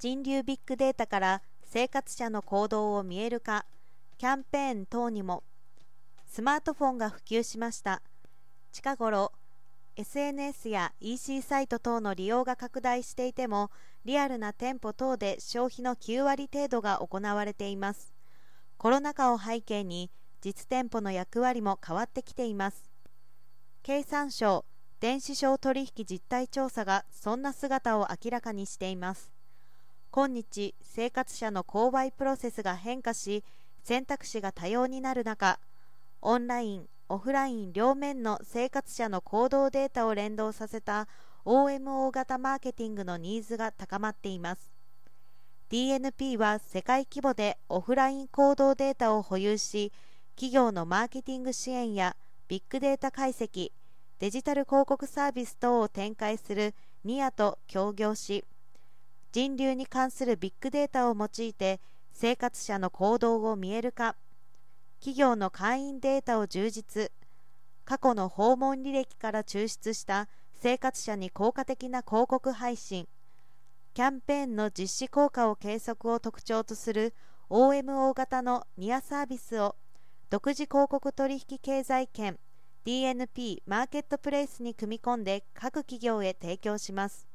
人流ビッグデータから生活者の行動を見える化キャンペーン等にもスマートフォンが普及しました。近頃 SNS や EC サイト等の利用が拡大していてもリアルな店舗等で消費の9割程度が行われています。コロナ禍を背景に実店舗の役割も変わってきています。経産省電子商取引実態調査がそんな姿を明らかにしています。今日生活者の購買プロセスが変化し選択肢が多様になる中オンラインオフライン両面の生活者の行動データを連動させた OMO 型マーケティングのニーズが高まっています。DNP は世界規模でオフライン行動データを保有し企業のマーケティング支援やビッグデータ解析デジタル広告サービス等を展開するニアと協業し人流に関するビッグデータを用いて生活者の行動を見える化企業の会員データを充実過去の訪問履歴から抽出した生活者に効果的な広告配信キャンペーンの実施効果を計測を特徴とする OMO 型のニアサービスを独自広告取引経済圏 DNP マーケットプレイスに組み込んで各企業へ提供します。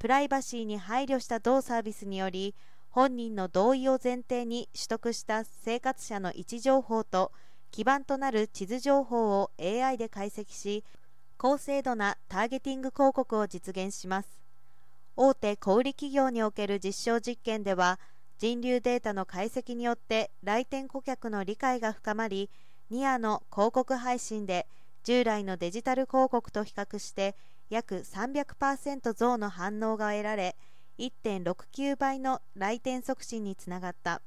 プライバシーに配慮した同サービスにより本人の同意を前提に取得した生活者の位置情報と基盤となる地図情報を AI で解析し高精度なターゲティング広告を実現します。大手小売企業における実証実験では人流データの解析によって来店顧客の理解が深まりニアの広告配信で従来のデジタル広告と比較して約300%増の反応が得られ1.69倍の来店促進につながった。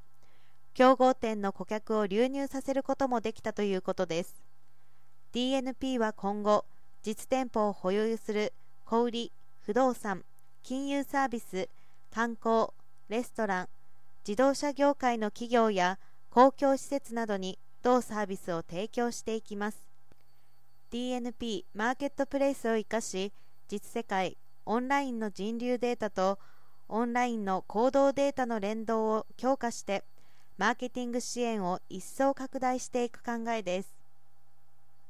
競合店の顧客を流入させることもできたということです。DNP は今後実店舗を保有する小売不動産金融サービス観光レストラン自動車業界の企業や公共施設などに同サービスを提供していきます。DNP マーケットプレイスを生かし実世界オンラインの人流データとオンラインの行動データの連動を強化してマーケティング支援を一層拡大していく考えです。